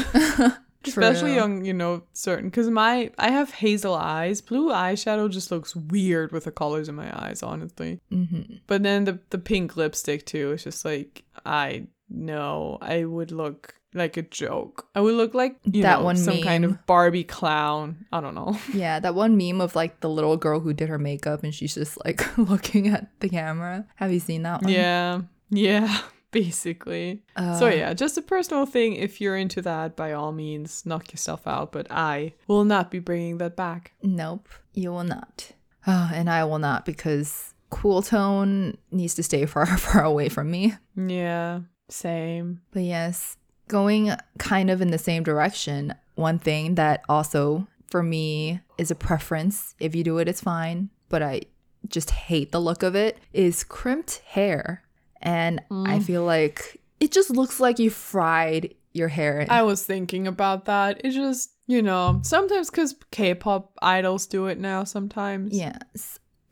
Especially on, you know, certain because my I have hazel eyes. Blue eyeshadow just looks weird with the colors in my eyes, honestly. hmm But then the the pink lipstick too. It's just like I know I would look like a joke. I would look like That know one some kind of Barbie clown. I don't know. Yeah, that one meme of like the little girl who did her makeup and she's just like looking at the camera. Have you seen that one? yeah, yeah, basically. so Uh, yeah, just a personal thing. If you're into that, by all means, knock yourself out. But I will not be bringing that back. Nope, you will not. Oh, and I will not because cool tone needs to stay far, far away from me. Yeah, same. But yes, going kind of in the same direction, one thing that also for me is a preference. If you do it, it's fine. But I just hate the look of it is crimped hair. And I mm. feel like it just looks like you fried your hair. I was thinking about that. It just, you know, sometimes because K-pop idols do it now. Sometimes. yeah.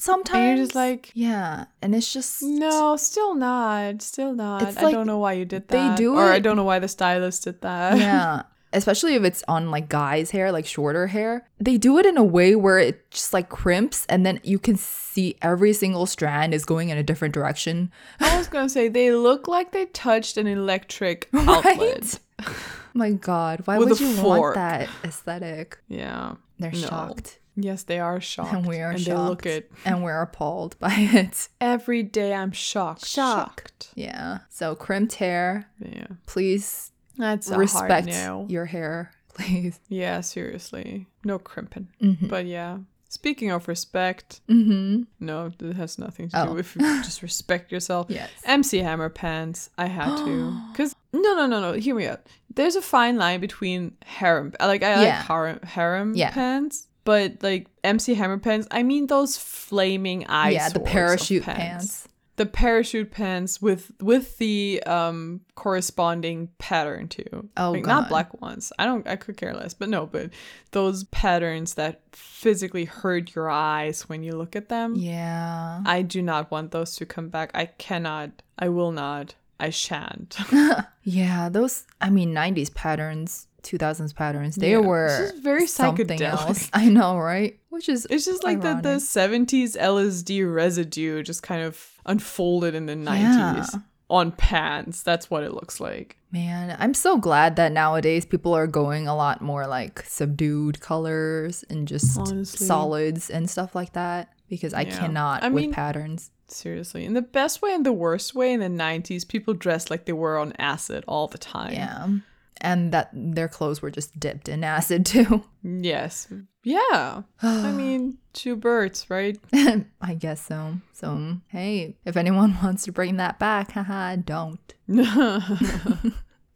Sometimes. And you're just like, yeah. And it's just. No, still not. Still not. I don't know why you did that. they do or I don't know why the stylist did that. yeah especially if it's on like guys hair like shorter hair they do it in a way where it just like crimps and then you can see every single strand is going in a different direction I was gonna say they look like they touched an electric outlet. my god why With would you fork. want that aesthetic Yeah. they're No. shocked Yes, they are shocked. and we are and shocked they look it and we're appalled by it every day. I'm shocked. Shocked. yeah so crimped hair Yeah. please That's respect no. your hair please Yeah, seriously. No crimping. Mhm. But yeah. Speaking of respect, mm-hmm no, it has nothing to Oh. do with just respect yourself. yes MC Hammer pants. I had to. Because, no, no, no, no. Hear me out. There's a fine line between harem. Like, I Yeah. like harem, harem Yeah. pants. But, like, MC Hammer pants, I mean those flaming eyes. yeah the parachute pants. the parachute pants with with the um corresponding pattern too. Oh, like, not black ones. I don't. I could care less. But no, but those patterns that physically hurt your eyes when you look at them. Yeah. I do not want those to come back. I cannot. I will not. I shan't. Yeah, those I mean 90s patterns, 2000s patterns, they Yeah, were very something psychedelic. else. I know, right? Which is It's just like the, the 70s LSD residue just kind of unfolded in the 90s Yeah. on pants. That's what it looks like. Man, I'm so glad that nowadays people are going a lot more like subdued colors and just Honestly. solids and stuff like that because I Yeah. cannot I with mean- patterns. Seriously. In the best way and the worst way, in the 90s, people dressed like they were on acid all the time. Yeah. And that their clothes were just dipped in acid too. Yes. Yeah. I mean, two birds, right? I guess so. So, hey, if anyone wants to bring that back, haha, don't.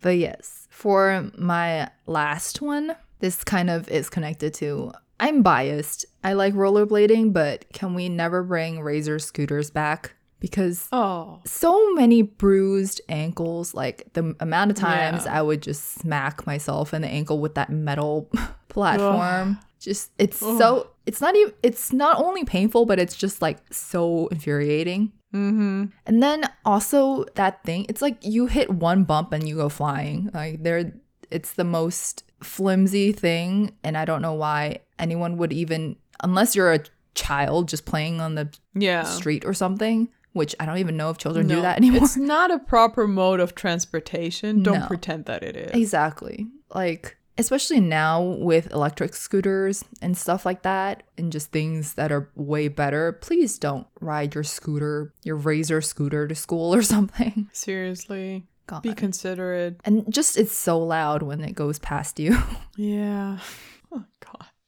But yes, for my last one, this kind of is connected to I'm biased. I like rollerblading, but can we never bring razor scooters back? Because oh. so many bruised ankles, like the amount of times Yeah. I would just smack myself in the ankle with that metal platform. Just it's so it's not even it's not only painful, but it's just like so infuriating. Mm-hmm. And then also that thing, it's like you hit one bump and you go flying. Like there it's the most flimsy thing and I don't know why anyone would even unless you're a child just playing on the Yeah. street or something, which I don't even know if children do No, that anymore. It's not a proper mode of transportation. Don't No. pretend that it is. Exactly. Like, especially now with electric scooters and stuff like that, and just things that are way better, please don't ride your scooter, your razor scooter to school or something. Seriously. God. Be considerate. and just it's so loud when it goes past you. Yeah.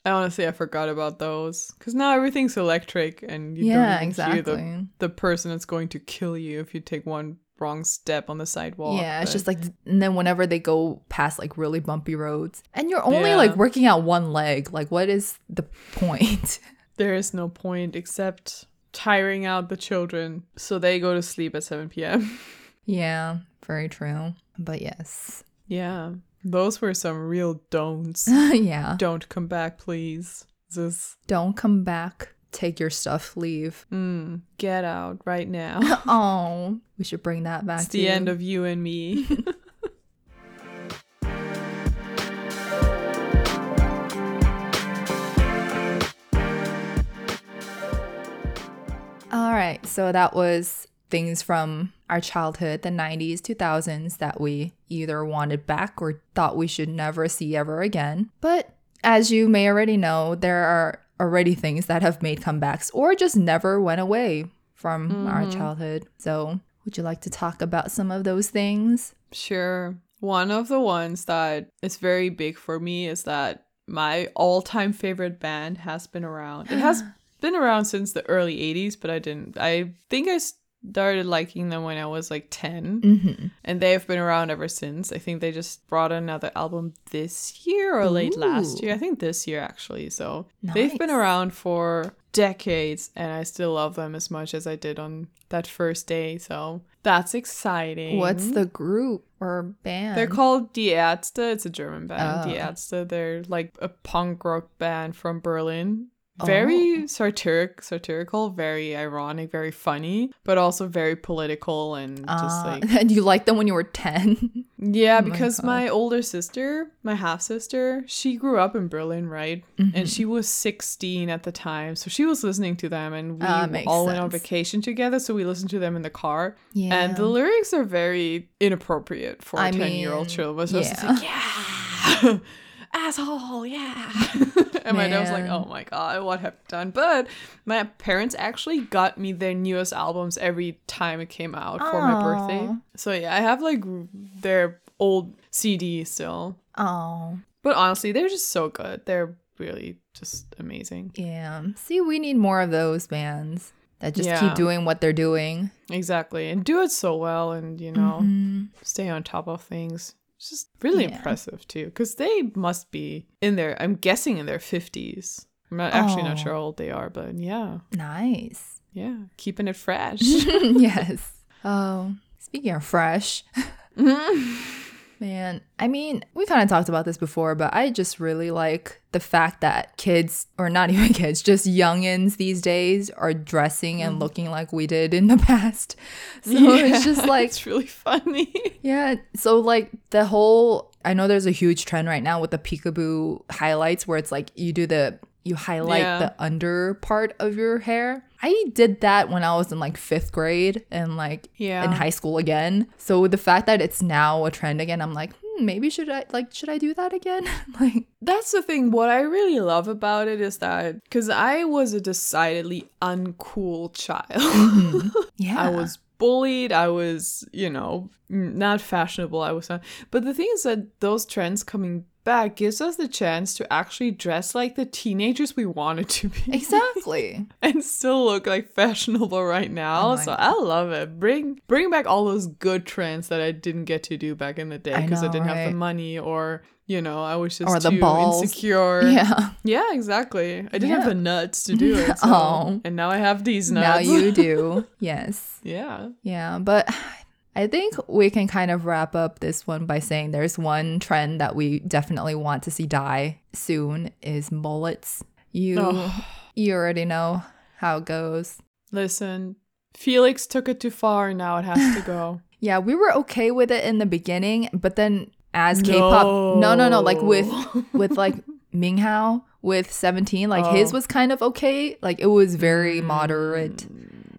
I honestly I forgot about those because now everything's electric and you yeah, don't exactly. the the person that's going to kill you if you take one wrong step on the sidewalk. yeah, it's just like, and then whenever they go past like really bumpy roads, and you're only Yeah. like working out one leg, like what is the point? there is no point except tiring out the children so they go to sleep at 7 p.m. yeah, very true. But yes, yeah. Those were some real don'ts. yeah. don't come back, please. This Don't come back. Take your stuff. Leave. mm, get out right now. Oh, we should bring that back. it's the end of you and me. All right, so that was things from our childhood, the 90s, 2000s that we either wanted back or thought we should never see ever again. But as you may already know, there are already things that have made comebacks or just never went away from our mm-hmm. childhood. So, would you like to talk about some of those things? Sure. One of the ones that is very big for me is that my all time favorite band has been around. It has been around since the early 80s, but I didn't. I think I started liking them when I was like 10, Mm-hmm. and they have been around ever since. I think they just brought another album this year or late last year. I think this year actually. So they've been around for decades, and I still love them as much as I did on that first day. So that's exciting. What's the group or band? They're called Die Ärzte. It's a German band. Die Oh. Ärzte. They're like a punk rock band from Berlin. Very satiric, satirical, very ironic, very funny, but also very political and just Uh, like and you liked them when you were 10? yeah. oh because God. my older sister, my half sister, she grew up in Berlin, right? Mm-hmm. And she was 16 at the time, so she was listening to them, and we Ah, makes all went on vacation together. So we listened to them in the car, Yeah. and the lyrics are very inappropriate for I a 10 year old child children. So it's just yeah. like, yeah, asshole, yeah. and my dad was like, oh my God, what have you done? But my parents actually got me their newest albums every time it came out for my birthday. So yeah, I have like their old CD still. Oh, But honestly, they're just so good. They're really just amazing. yeah. See, we need more of those bands that just Yeah. keep doing what they're doing. Exactly. And do it so well and, you know, Mhm. stay on top of things. It's just really Yeah. impressive too, because they must be in their, I'm guessing in their 50s. I'm not actually not sure how old they are, but yeah. Nice. Yeah, keeping it fresh. yes. Oh, speaking of fresh, mm-hmm. Man, I mean, we kind of talked about this before, but I just really like the fact that kids, or not even kids, just youngins these days are dressing and mm. looking like we did in the past. So it's just like, it's really funny. yeah. So, like, the whole, I know there's a huge trend right now with the peekaboo highlights where it's like you do the, you highlight Yeah. the under part of your hair. I did that when I was in like fifth grade and like Yeah. in high school again. So the fact that it's now a trend again, I'm like, hmm, maybe should I like should I do that again? like, That's the thing. What I really love about it is that because I was a decidedly uncool child. yeah, I was bullied. I was, you know, not fashionable. I was not. But the thing is that those trends coming back gives us the chance to actually dress like the teenagers we wanted to be. exactly. and still look like fashionable right now. Oh so I love it. Bring bring back all those good trends that I didn't get to do back in the day because I, know, didn't have the money or you know I was just Or the too balls. insecure. yeah. Yeah, exactly. I didn't have the nuts to do it. So, Oh. and now I have these nuts. Now you do. yes. yeah. Yeah, but I think we can kind of wrap up this one by saying there's one trend that we definitely want to see die soon is mullets. You Oh. you already know how it goes. Listen, Felix took it too far. And now it has to go. Yeah, we were okay with it in the beginning, but then as K-pop, no, no, no, like with with like Minghao with 17, like his Oh. was kind of okay. Like it was very mm. moderate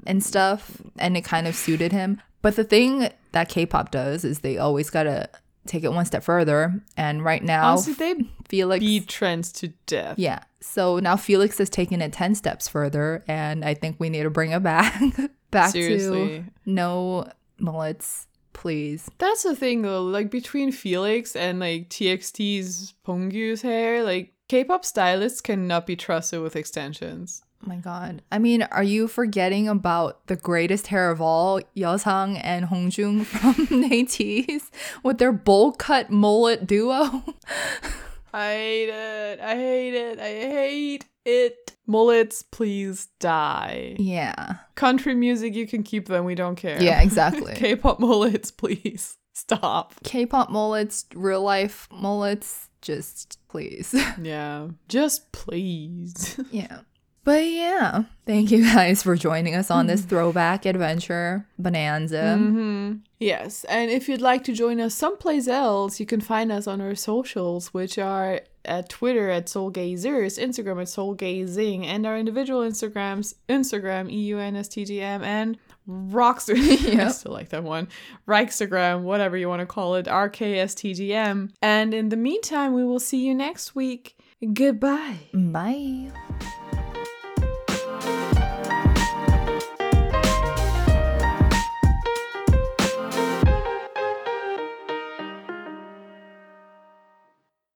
and stuff, and it kind of suited him. But the thing that K-pop does is they always gotta take it one step further. And right now, Honestly, they Felix, beat trends to death. yeah. So now Felix is taking it 10 steps further, and I think we need to bring it back, back to no mullets, please. That's the thing though, like between Felix and like TXT's Beomgyu's hair, like K-pop stylists cannot be trusted with extensions. My god. I mean, are you forgetting about the greatest hair of all, Yeosang and Hongjoong from ATEEZ with their bowl cut mullet duo? I hate it. I hate it. I hate it. Mullets, please die. yeah. Country music, you can keep them. We don't care. Yeah, exactly. K-pop mullets, please stop. K-pop mullets, real life mullets, just please. Yeah, just please. yeah. But yeah, thank you guys for joining us on this throwback adventure bonanza. hmm Yes, and if you'd like to join us someplace else, you can find us on our socials, which are at Twitter at Soulgazers, Instagram at Soulgazing, and our individual Instagrams, Instagram, EUNSTGM, and Rockster. I Yep. still like that one. Rikestagram, whatever you want to call it, RKSTGM. And in the meantime, we will see you next week. Goodbye. Bye.